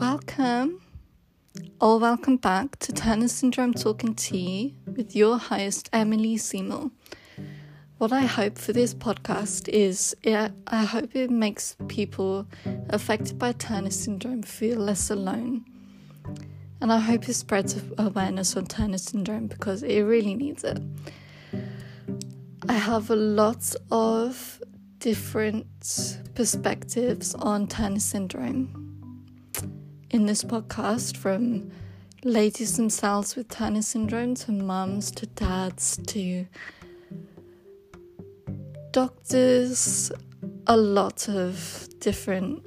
Welcome, or welcome back to Turner Syndrome Talk and Tea with your host, Emily Seymour. What I hope for this podcast is it, I hope it makes people affected by Turner syndrome feel less alone. And I hope it spreads awareness on Turner syndrome because it really needs it. I have a lot of different perspectives on Turner syndrome in this podcast from ladies themselves with Turner syndrome to mums to dads to doctors, a lot of different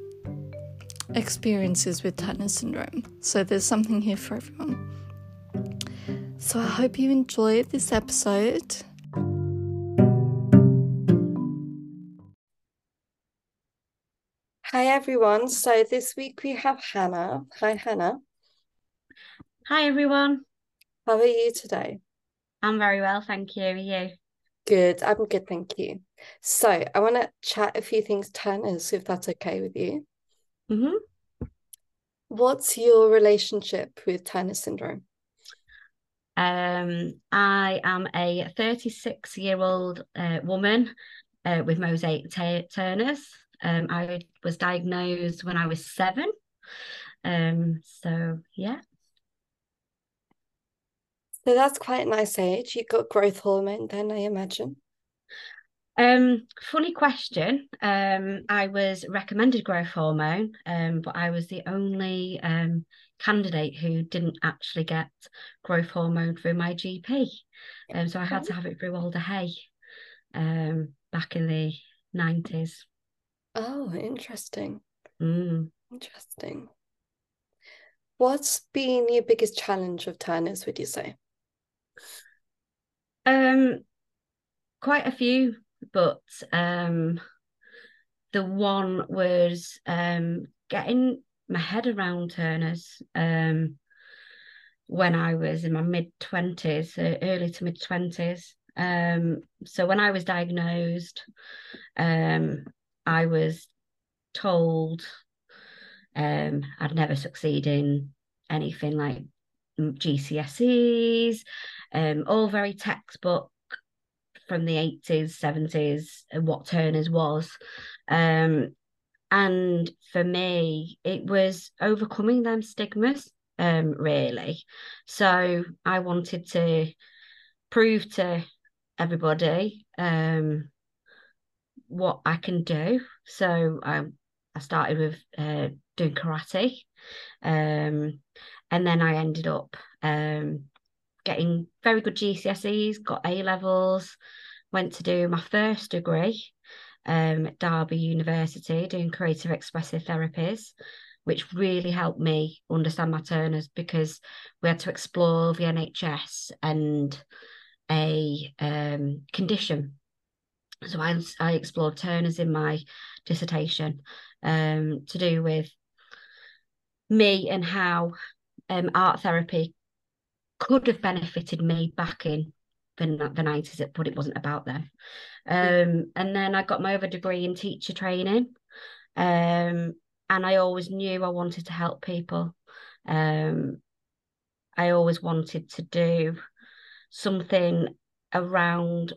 experiences with Turner syndrome. So there's something here for everyone. So I hope you enjoyed this episode. Hi everyone. So this week we have Hannah. Hi Hannah. Hi everyone. How are you today? I'm very well, thank you. Are you? Good. I'm good, thank you. So I want to chat a few things Turners, if that's okay with you. Mm-hmm. What's your relationship with Turner syndrome? Um, I am a 36 year old uh, woman uh, with mosaic t- Turners. Um, I was diagnosed when I was seven. Um, so yeah. So that's quite a nice age. You got growth hormone then, I imagine. Um, funny question. Um, I was recommended growth hormone, um, but I was the only um candidate who didn't actually get growth hormone through my GP. Um, so I had to have it through Alder Hey, um, back in the nineties. Oh, interesting. Mm. Interesting. What's been your biggest challenge of Turner's, would you say? Um, quite a few, but um, the one was um getting my head around Turner's um when I was in my mid twenties, uh, early to mid twenties. Um, so when I was diagnosed, um, I was told um, I'd never succeed in anything like GCSEs, um, all very textbook from the 80s, 70s, and what Turner's was. Um, and for me, it was overcoming them stigmas, um, really. So I wanted to prove to everybody um, what I can do. So I I started with uh, doing karate, um, and then I ended up um, getting very good GCSEs, got A levels, went to do my first degree um, at Derby University doing creative expressive therapies, which really helped me understand my Turners because we had to explore the NHS and a um, condition so I, I explored Turner's in my dissertation um, to do with me and how um, art therapy could have benefited me back in the, the 90s, but it wasn't about them. Um, and then I got my other degree in teacher training. Um, and I always knew I wanted to help people. Um, I always wanted to do something around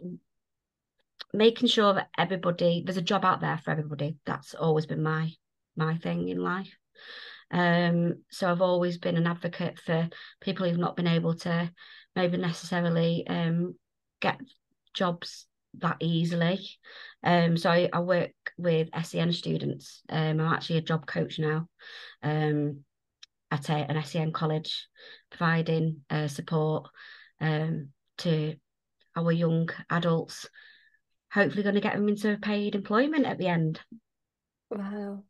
making sure that everybody there's a job out there for everybody. That's always been my my thing in life. Um so i've always been an advocate for people who've not been able to maybe necessarily um get jobs that easily. Um so i, I work with SEN students. Um i'm actually a job coach now um at a, an SEN college providing uh, support um to our young adults hopefully going to get them into paid employment at the end. Wow.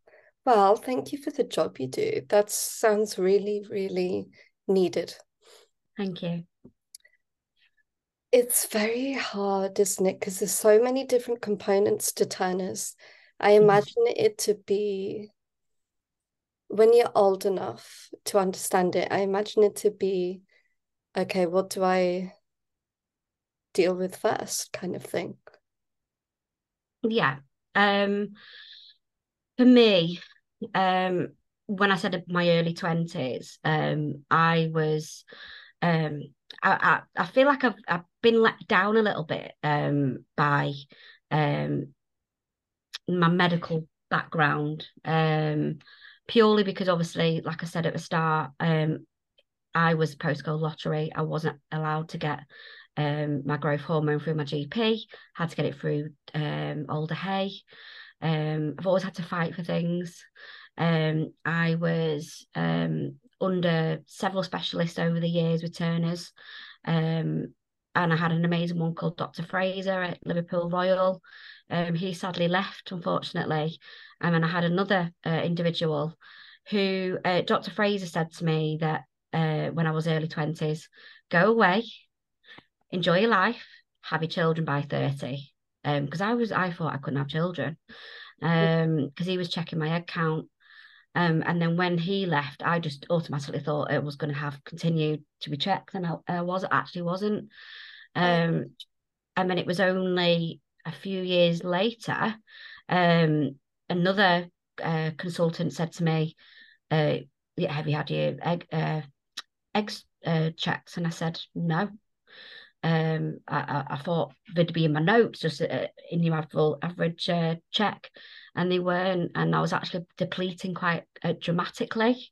Well, thank you for the job you do. That sounds really, really needed. Thank you. It's very hard, isn't it? Because there's so many different components to Turner's. I mm-hmm. imagine mm. it to be, when you're old enough to understand it, I imagine it to be, okay, what do I deal with first, kind of thing yeah um for me um when I said my early twenties, um, I was, um, I, I, I feel like I've I've been let down a little bit, um, by, um, my medical background, um, purely because obviously, like I said at the start, um, I was postcode lottery. I wasn't allowed to get um, my growth hormone through my GP. Had to get it through um, Alder Hey. Um, I've always had to fight for things. Um, I was um, under several specialists over the years with Turner's. Um, and I had an amazing one called Dr. Fraser at Liverpool Royal. He sadly left, unfortunately. and then I had another uh, individual who uh, Dr. Fraser said to me that uh, when I was early 20s, go away, enjoy your life, have your children by 30. Because um, I was, I thought I couldn't have children because um, he was checking my egg count. Um, and then when he left, I just automatically thought it was going to have continued to be checked, and I, I was actually wasn't. Um, and then it was only a few years later, um, another uh, consultant said to me, uh, yeah, "Have you had your egg uh, eggs uh, checked?" And I said, "No." Um, I, I, thought they'd be in my notes, just uh, in your average, uh, check, and they weren't. And I was actually depleting quite uh, dramatically.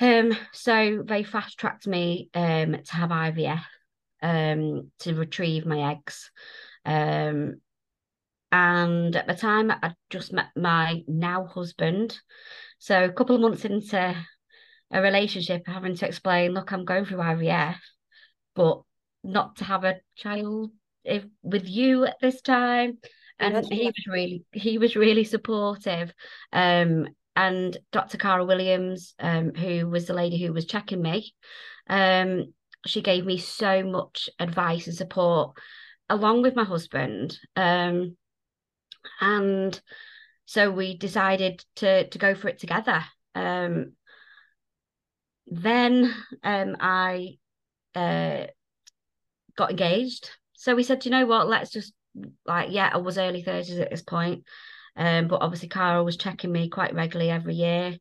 Um, so they fast tracked me um, to have IVF um, to retrieve my eggs. Um, and at the time, I just met my now husband. So a couple of months into a relationship, having to explain, look, I'm going through IVF, but not to have a child if with you at this time. And he was really he was really supportive. Um and dr Cara Williams um who was the lady who was checking me um she gave me so much advice and support along with my husband. Um and so we decided to to go for it together. Um then um i uh got engaged. So we said, you know what, let's just like, yeah, I was early 30s at this point. Um, but obviously Cara was checking me quite regularly every year.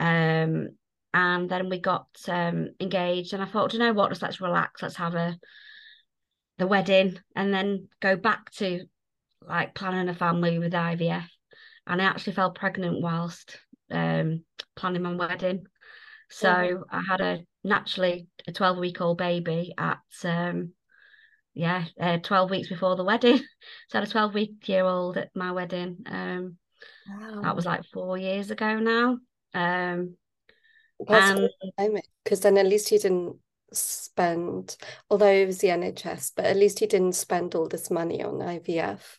Um, and then we got um engaged and I thought, you know what, just let's relax, let's have a the wedding and then go back to like planning a family with IVF. And I actually fell pregnant whilst um planning my wedding. So mm-hmm. I had a naturally a 12 week old baby at um yeah, uh, 12 weeks before the wedding. so I had a 12 week year old at my wedding. Um, wow. That was like four years ago now. Um, because then at least you didn't spend, although it was the NHS, but at least you didn't spend all this money on IVF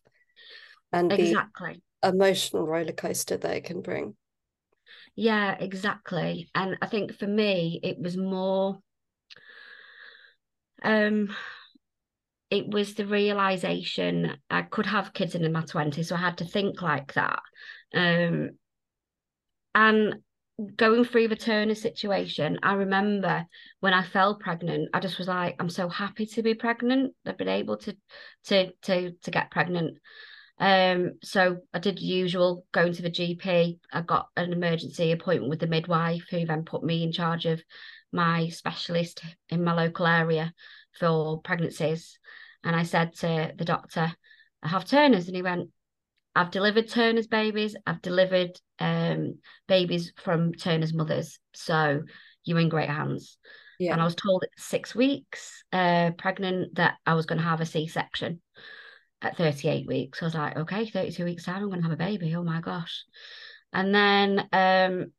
and exactly the emotional roller coaster that it can bring. Yeah, exactly. And I think for me, it was more um it was the realization I could have kids in my 20s, so I had to think like that. Um, and going through the Turner situation, I remember when I fell pregnant, I just was like, I'm so happy to be pregnant. I've been able to to to to get pregnant. Um, so I did usual going to the GP. I got an emergency appointment with the midwife who then put me in charge of my specialist in my local area for pregnancies. And I said to the doctor, I have Turner's. And he went, I've delivered Turner's babies. I've delivered um, babies from Turner's mothers. So you're in great hands. Yeah. And I was told at six weeks uh, pregnant that I was going to have a C section at 38 weeks. I was like, okay, 32 weeks time, I'm going to have a baby. Oh my gosh. And then um,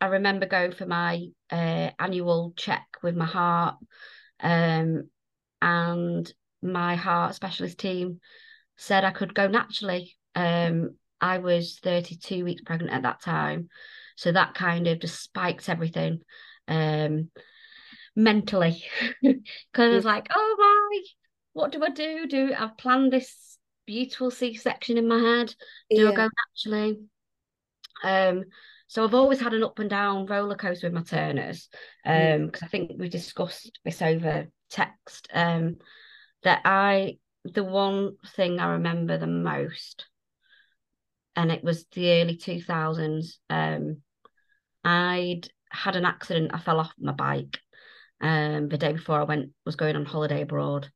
I remember going for my uh, annual check with my heart. Um, and my heart specialist team said I could go naturally. Um, I was 32 weeks pregnant at that time. So that kind of just spiked everything um, mentally. Because I was like, oh my, what do I do? Do I've planned this beautiful C section in my head? Do yeah. I go naturally? Um, so I've always had an up and down roller coaster with my Turners. Um, because I think we discussed this over text. Um, that I the one thing I remember the most, and it was the early two thousands. Um, I'd had an accident. I fell off my bike um, the day before I went was going on holiday abroad,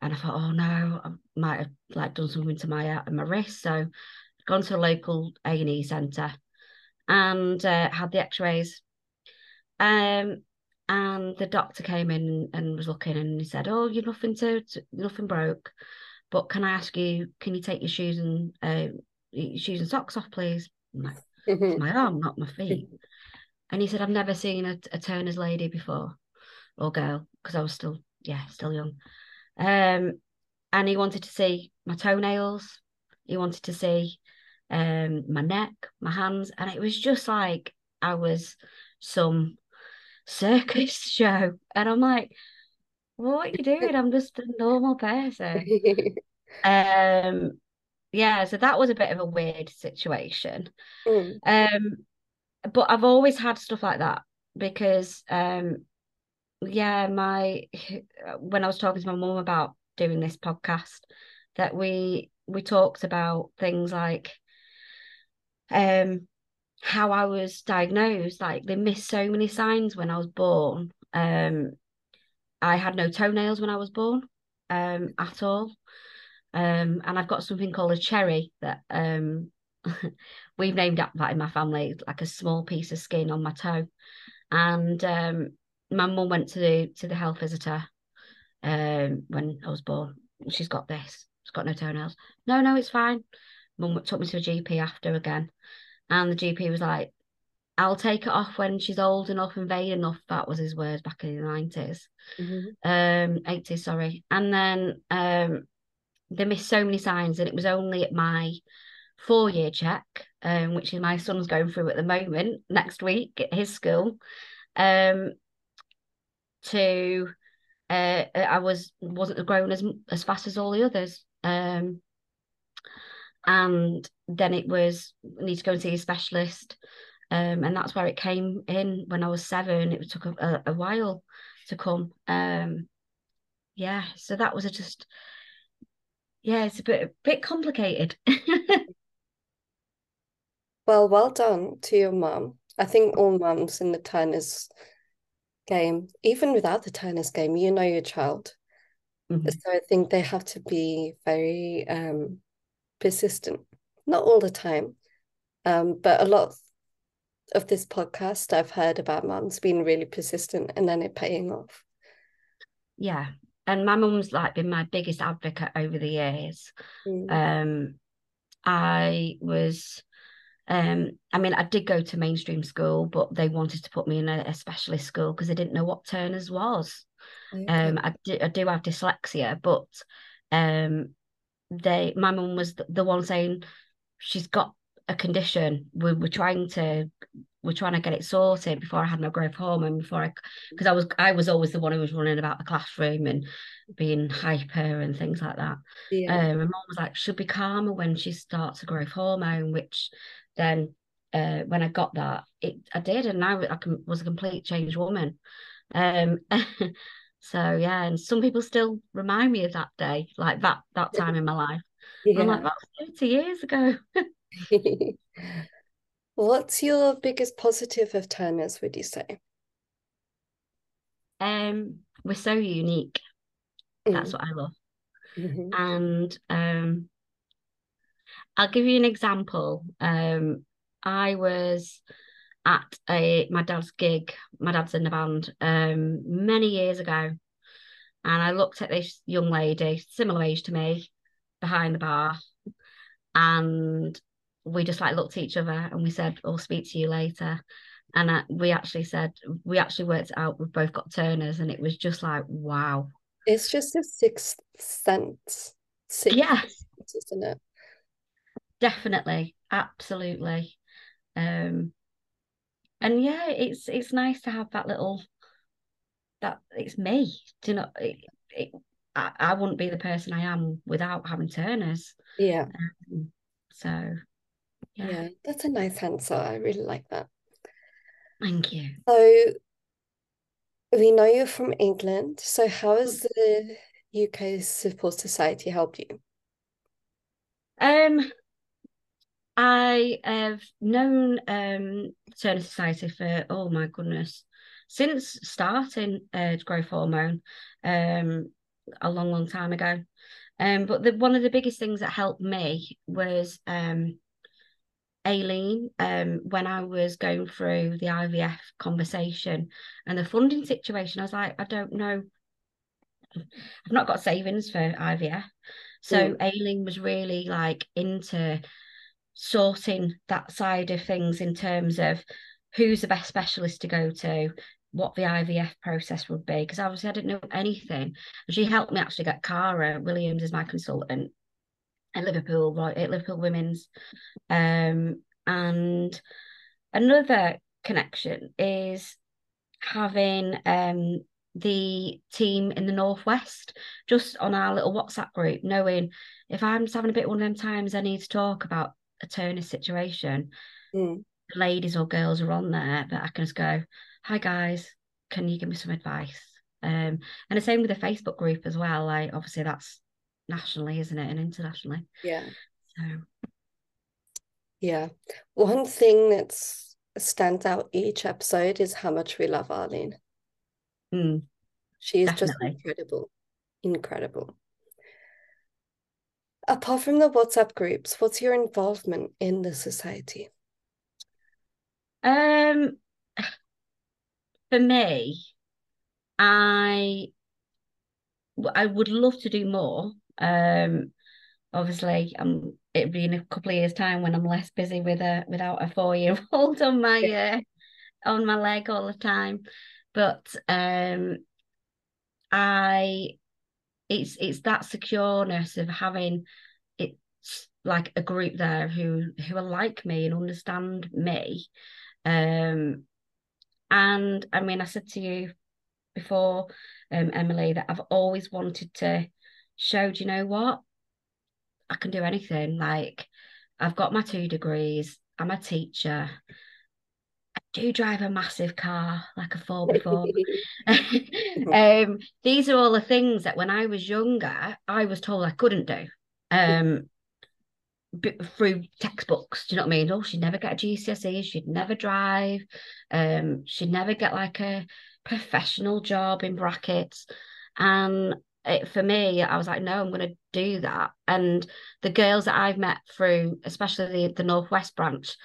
and I thought, oh no, I might have like done something to my uh, my wrist. So, gone to a local A and E centre, and uh, had the X rays. Um, and the doctor came in and was looking, and he said, "Oh, you're nothing to, to nothing broke, but can I ask you, can you take your shoes and uh, shoes and socks off, please?" Like, it's my arm, not my feet. And he said, I've never seen a, a Turner's lady before or girl because I was still, yeah, still young. Um, and he wanted to see my toenails. He wanted to see um, my neck, my hands. And it was just like I was some circus show. And I'm like, well, what are you doing? I'm just a normal person. um, yeah, so that was a bit of a weird situation. Mm. Um, but I've always had stuff like that because um yeah, my when I was talking to my mum about doing this podcast, that we we talked about things like um how I was diagnosed. Like they missed so many signs when I was born. Um I had no toenails when I was born, um, at all. Um, and I've got something called a cherry that um we've named that in my family, like a small piece of skin on my toe. And um, my mum went to the to the health visitor um, when I was born. She's got this. She's got no toenails. No, no, it's fine. Mum took me to a GP after again, and the GP was like, "I'll take it off when she's old enough and vain enough." That was his words back in the 90s mm-hmm. um, eighties, sorry. And then um, they missed so many signs, and it was only at my four year check, um, which is my son's going through at the moment next week at his school. Um, to uh, I was wasn't grown as as fast as all the others. Um, and then it was need to go and see a specialist. Um, and that's where it came in when I was seven. It took a, a, while to come. Um, yeah, so that was a just yeah, it's a bit a bit complicated. Well, well done to your mum. I think all mums in the Turner's game, even without the Turner's game, you know your child. Mm-hmm. So I think they have to be very um, persistent. Not all the time, um, but a lot of this podcast I've heard about mums being really persistent and then it paying off. Yeah. And my mum's like been my biggest advocate over the years. Mm. Um I was um, I mean, I did go to mainstream school, but they wanted to put me in a, a specialist school because they didn't know what Turner's was. Okay. Um, I do, I do have dyslexia, but um, they, my mum was the, one saying she's got a condition. We're, we're trying to, we're trying to get it sorted before I had my growth hormone. Before I, because I was, I was always the one who was running about the classroom and being hyper and things like that. Yeah. Um, my mom was like, she'll be calmer when she starts a growth hormone, which then uh, when I got that, it I did, and now I can, was a complete changed woman. Um, so yeah, and some people still remind me of that day, like that that time in my life. Yeah. I'm like, that was 30 years ago. What's your biggest positive of Turner's, would you say? Um, we're so unique. That's mm. what I love. Mm-hmm. And um I'll give you an example. Um, I was at a my dad's gig. My dad's in the band um, many years ago, and I looked at this young lady, similar age to me, behind the bar, and we just like looked at each other and we said, "I'll speak to you later." And uh, we actually said we actually worked out. We've both got Turners, and it was just like, wow. It's just a sixth sense. Sixth yes, sense, isn't it? definitely absolutely um and yeah it's it's nice to have that little that it's me do you know it, it, I, I wouldn't be the person i am without having turners. Yeah. Um, so yeah. yeah that's a nice answer. I really like that. Thank you. So we know you're from england. So how has the uk support society helped you? Um I have known um, Turner Society for oh my goodness since starting uh, growth hormone um, a long, long time ago. Um, but the, one of the biggest things that helped me was um, Arlene um, when I was going through the IVF conversation and the funding situation. I was like, I don't know. I've not got savings for IVF. So mm. Arlene was really like into sorting that side of things in terms of who's the best specialist to go to, what the IVF process would be, because obviously I didn't know anything. She helped me actually get Cara Williams as my consultant at Liverpool, right, at Liverpool Women's. Um, and another connection is having um, the team in the northwest just on our little WhatsApp group, knowing if I'm just having a bit one of them times I need to talk about a Turner situation, mm. ladies or girls are on there that I can just go, "Hi guys, can you give me some advice?" Um, and the same with the Facebook group as well. Like obviously that's nationally, isn't it, and internationally. Yeah. So. Yeah, one thing that stands out each episode is how much we love Arlene. Mm, she is definitely. just incredible, incredible. Apart from the WhatsApp groups, what's your involvement in the society? Um, for me, I I would love to do more. Um, obviously, I'm it'd be in a couple of years' time when I'm less busy with a without a four year old on my uh, on my leg all the time. But um, I it's it's that secureness of having it's like a group there who who are like me and understand me. Um and i mean i said to you before um emily that i've always wanted to show do you know what? I can do anything. Like i've got my two degrees i'm a teacher do drive a massive car like a four before. um, these are all the things that when I was younger, I was told I couldn't do. Um, through textbooks, do you know what I mean? Oh, she'd never get a GCSE, she'd never drive, um, she'd never get like a professional job in brackets. And it, for me, I was like, no, I'm going to do that. And the girls that I've met through, especially the, the Northwest branch,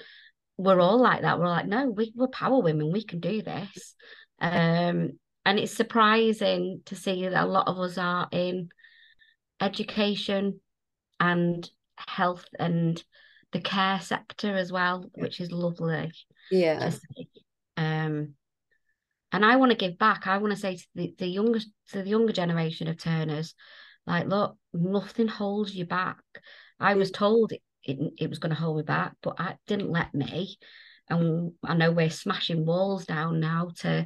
we're all like that. We're like, no, we, we're power women. We can do this. Um, and it's surprising to see that a lot of us are in education and health and the care sector as well, which is lovely. Yeah. Um, and I want to give back. I want to say to the, the younger to the younger generation of Turners, like, look, nothing holds you back. I was told it, it was going to hold me back, but I didn't let me. And I know we're smashing walls down now to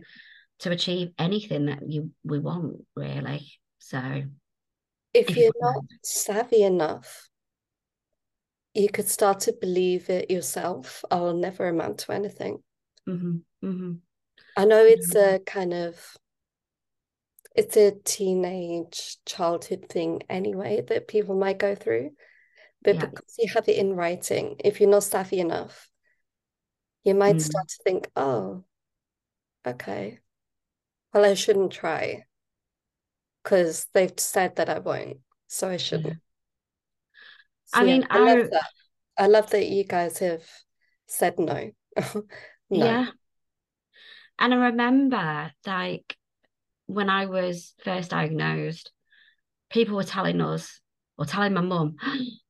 to achieve anything that you we want, really. So if you're not savvy enough, you could start to believe it yourself. I'll never amount to anything. Mm-hmm. Mm-hmm. I know it's mm-hmm. a kind of it's a teenage childhood thing anyway that people might go through but yeah. because you have it in writing, if you're not savvy enough, you might mm. start to think, oh, okay, well, I shouldn't try because they've said that I won't, so I shouldn't. So, I mean, I, I love that. I love that you guys have said no. no. Yeah. And I remember, like, when I was first diagnosed, people were telling us, or telling my mum,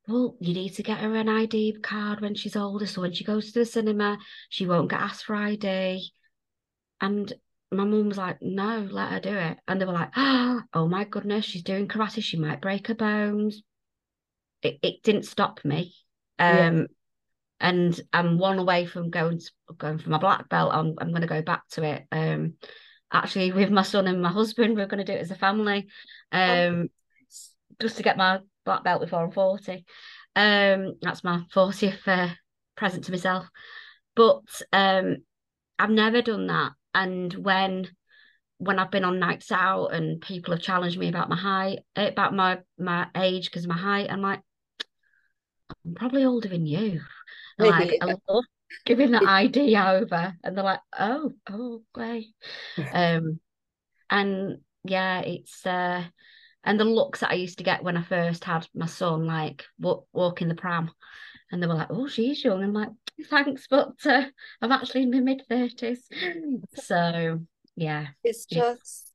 well, you need to get her an ID card when she's older. So when she goes to the cinema, she won't get asked for ID. And my mum was like, no, let her do it. And they were like, oh my goodness, she's doing karate. She might break her bones. It, it didn't stop me. Um, yeah. And I'm one away from going to, going for my black belt. I'm, I'm going to go back to it. Um, actually, with my son and my husband, we're going to do it as a family. Oh. Um, just to get my black belt before I'm 40. Um, that's my 40th uh, present to myself. But um, I've never done that. And when when I've been on nights out and people have challenged me about my height, about my my age because of my height, I'm like, I'm probably older than you. Like. I love giving the ID over. And they're like, oh, oh, okay. um, and yeah, it's, uh, and the looks that I used to get when I first had my son, like w- walking the pram, and they were like, "Oh, she's young." I'm like, "Thanks, but uh, I'm actually in my mid thirties." So yeah, it's just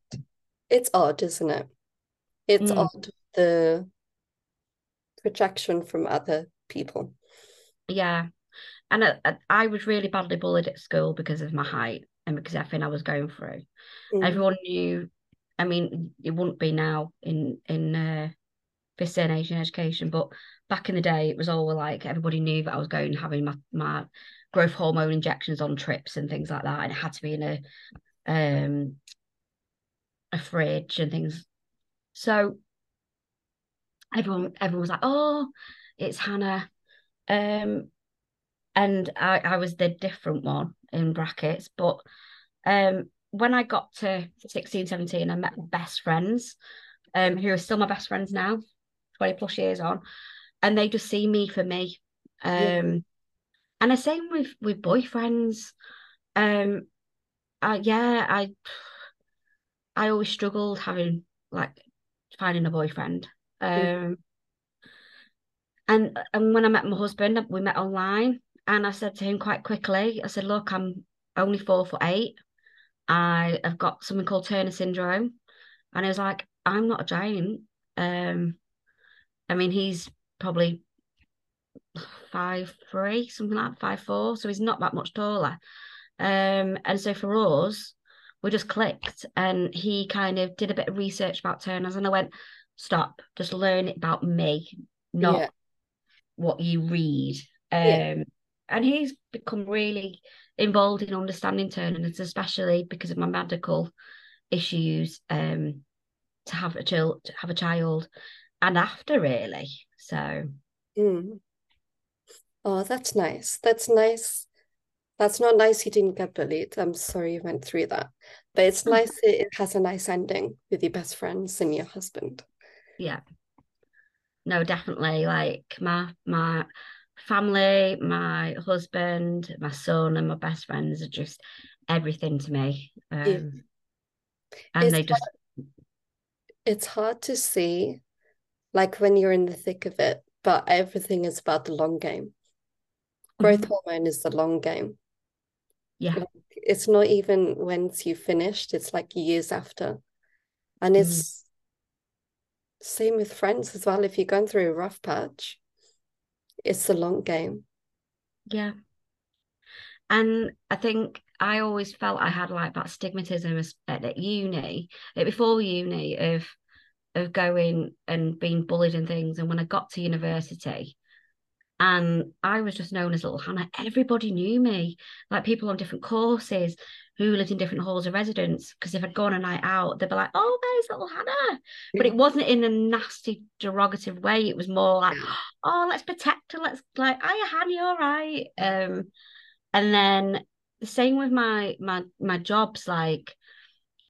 it's odd, isn't it? It's mm. odd the projection from other people. Yeah, and I, I, was really badly bullied at school because of my height and because everything I was going through. Mm. Everyone knew. I mean, it wouldn't be now in in uh, this day and age in education, but back in the day, it was all like everybody knew that I was going having my my growth hormone injections on trips and things like that, and it had to be in a um a fridge and things. So everyone everyone was like, "Oh, it's Hannah," um, and I I was the different one in brackets, but um when I got to 16, 17, I met my best friends, um, who are still my best friends now, 20 plus years on and they just see me for me. Um, yeah. and the same with with boyfriends. Um, uh, yeah, I I always struggled having like finding a boyfriend. Um, yeah. and and when I met my husband, we met online, and I said to him quite quickly, I said, "Look, I'm only four foot eight. I have got something called Turner syndrome," and he was like, "I'm not a giant." Um, I mean, he's probably five three, something like five four. So he's not that much taller. Um, and so for us, we just clicked and he kind of did a bit of research about Turners and I went, stop, just learn about me, not yeah. what you read. Um, yeah. And he's become really involved in understanding Turners, especially because of my medical issues, um, to have a child to have a child and after really. So, mm. oh, that's nice. That's nice. That's not nice you didn't get bullied. I'm sorry you went through that. But it's nice it has a nice ending with your best friends and your husband. Yeah. No, definitely. Like my my family, my husband, my son, and my best friends are just everything to me. Um, yeah. And it's they just hard, it's hard to see like when you're in the thick of it, but everything is about the long game. Growth mm-hmm. hormone is the long game. Yeah. Like, it's not even once you finished, it's like years after. And mm-hmm. it's same with friends as well. If you're going through a rough patch, it's the long game. Yeah. And I think I always felt I had like that stigmatism at, uni, before uni, of of going and being bullied and things. And when I got to university, and I was just known as Little Hannah, everybody knew me, like people on different courses who lived in different halls of residence. Because if I'd gone a night out, they'd be like, "Oh, there's Little Hannah," but it wasn't in a nasty, derogative way. It was more like, "Oh, let's protect her. Let's like, are you Hannah? All right." Um, and then the same with my my my jobs, like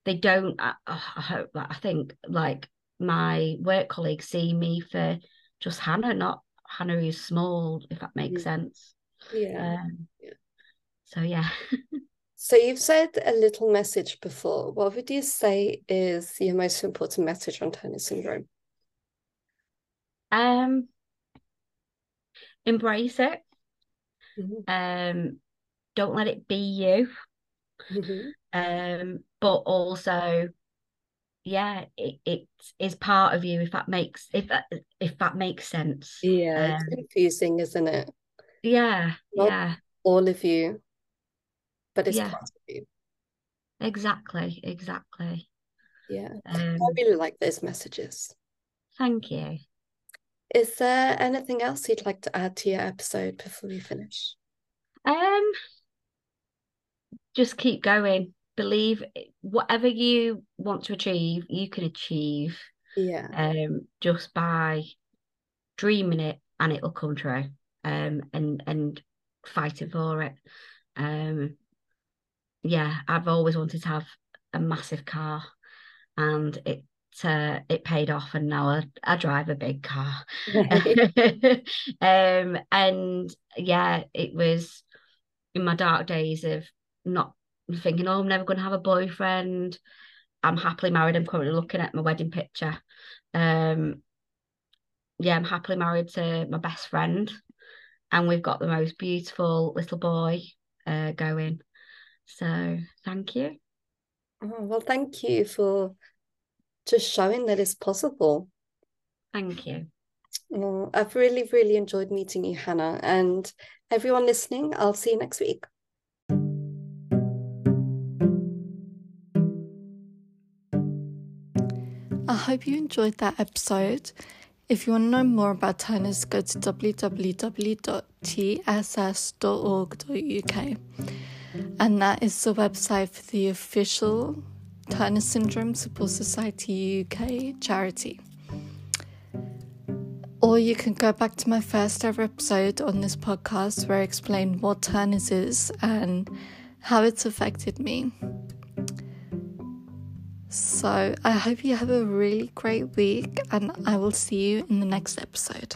they don't. I, I hope I think like my work colleagues see me for just Hannah, not Hannah is small, if that makes yeah. sense. Yeah. Um, yeah. So yeah. so you've said a little message before. What would you say is your most important message on Turner syndrome? Um, embrace it. Mm-hmm. Um, don't let it be you. Mm-hmm. Um, but also yeah it, it is part of you if that makes if that if that makes sense. Yeah um, it's confusing isn't it? Yeah Not yeah. all of you but it's yeah. part of you. Exactly exactly. Yeah. Um, i really like those messages. Thank you. Is there anything else you'd like to add to your episode before we finish? Um just keep going believe whatever you want to achieve, you can achieve. Yeah. Um, just by dreaming it and it'll come true. Um, and and fighting for it. Um, yeah, I've always wanted to have a massive car, and it uh, it paid off, and now I, I drive a big car. um, and yeah, it was in my dark days of not thinking, oh, I'm never going to have a boyfriend. I'm happily married. I'm currently looking at my wedding picture. Um, yeah, I'm happily married to my best friend, and we've got the most beautiful little boy uh, going. So thank you. Oh, well, thank you for just showing that it's possible. Thank you. Oh, I've really, really enjoyed meeting you, Hannah. And everyone listening, I'll see you next week. Hope you enjoyed that episode. If you want to know more about Turners, go to www.tss.org.uk. And that is the website for the official Turner Syndrome Support Society UK charity. Or you can go back to my first ever episode on this podcast where I explain what Turner's is and how it's affected me. So I hope you have a really great week, and I will see you in the next episode.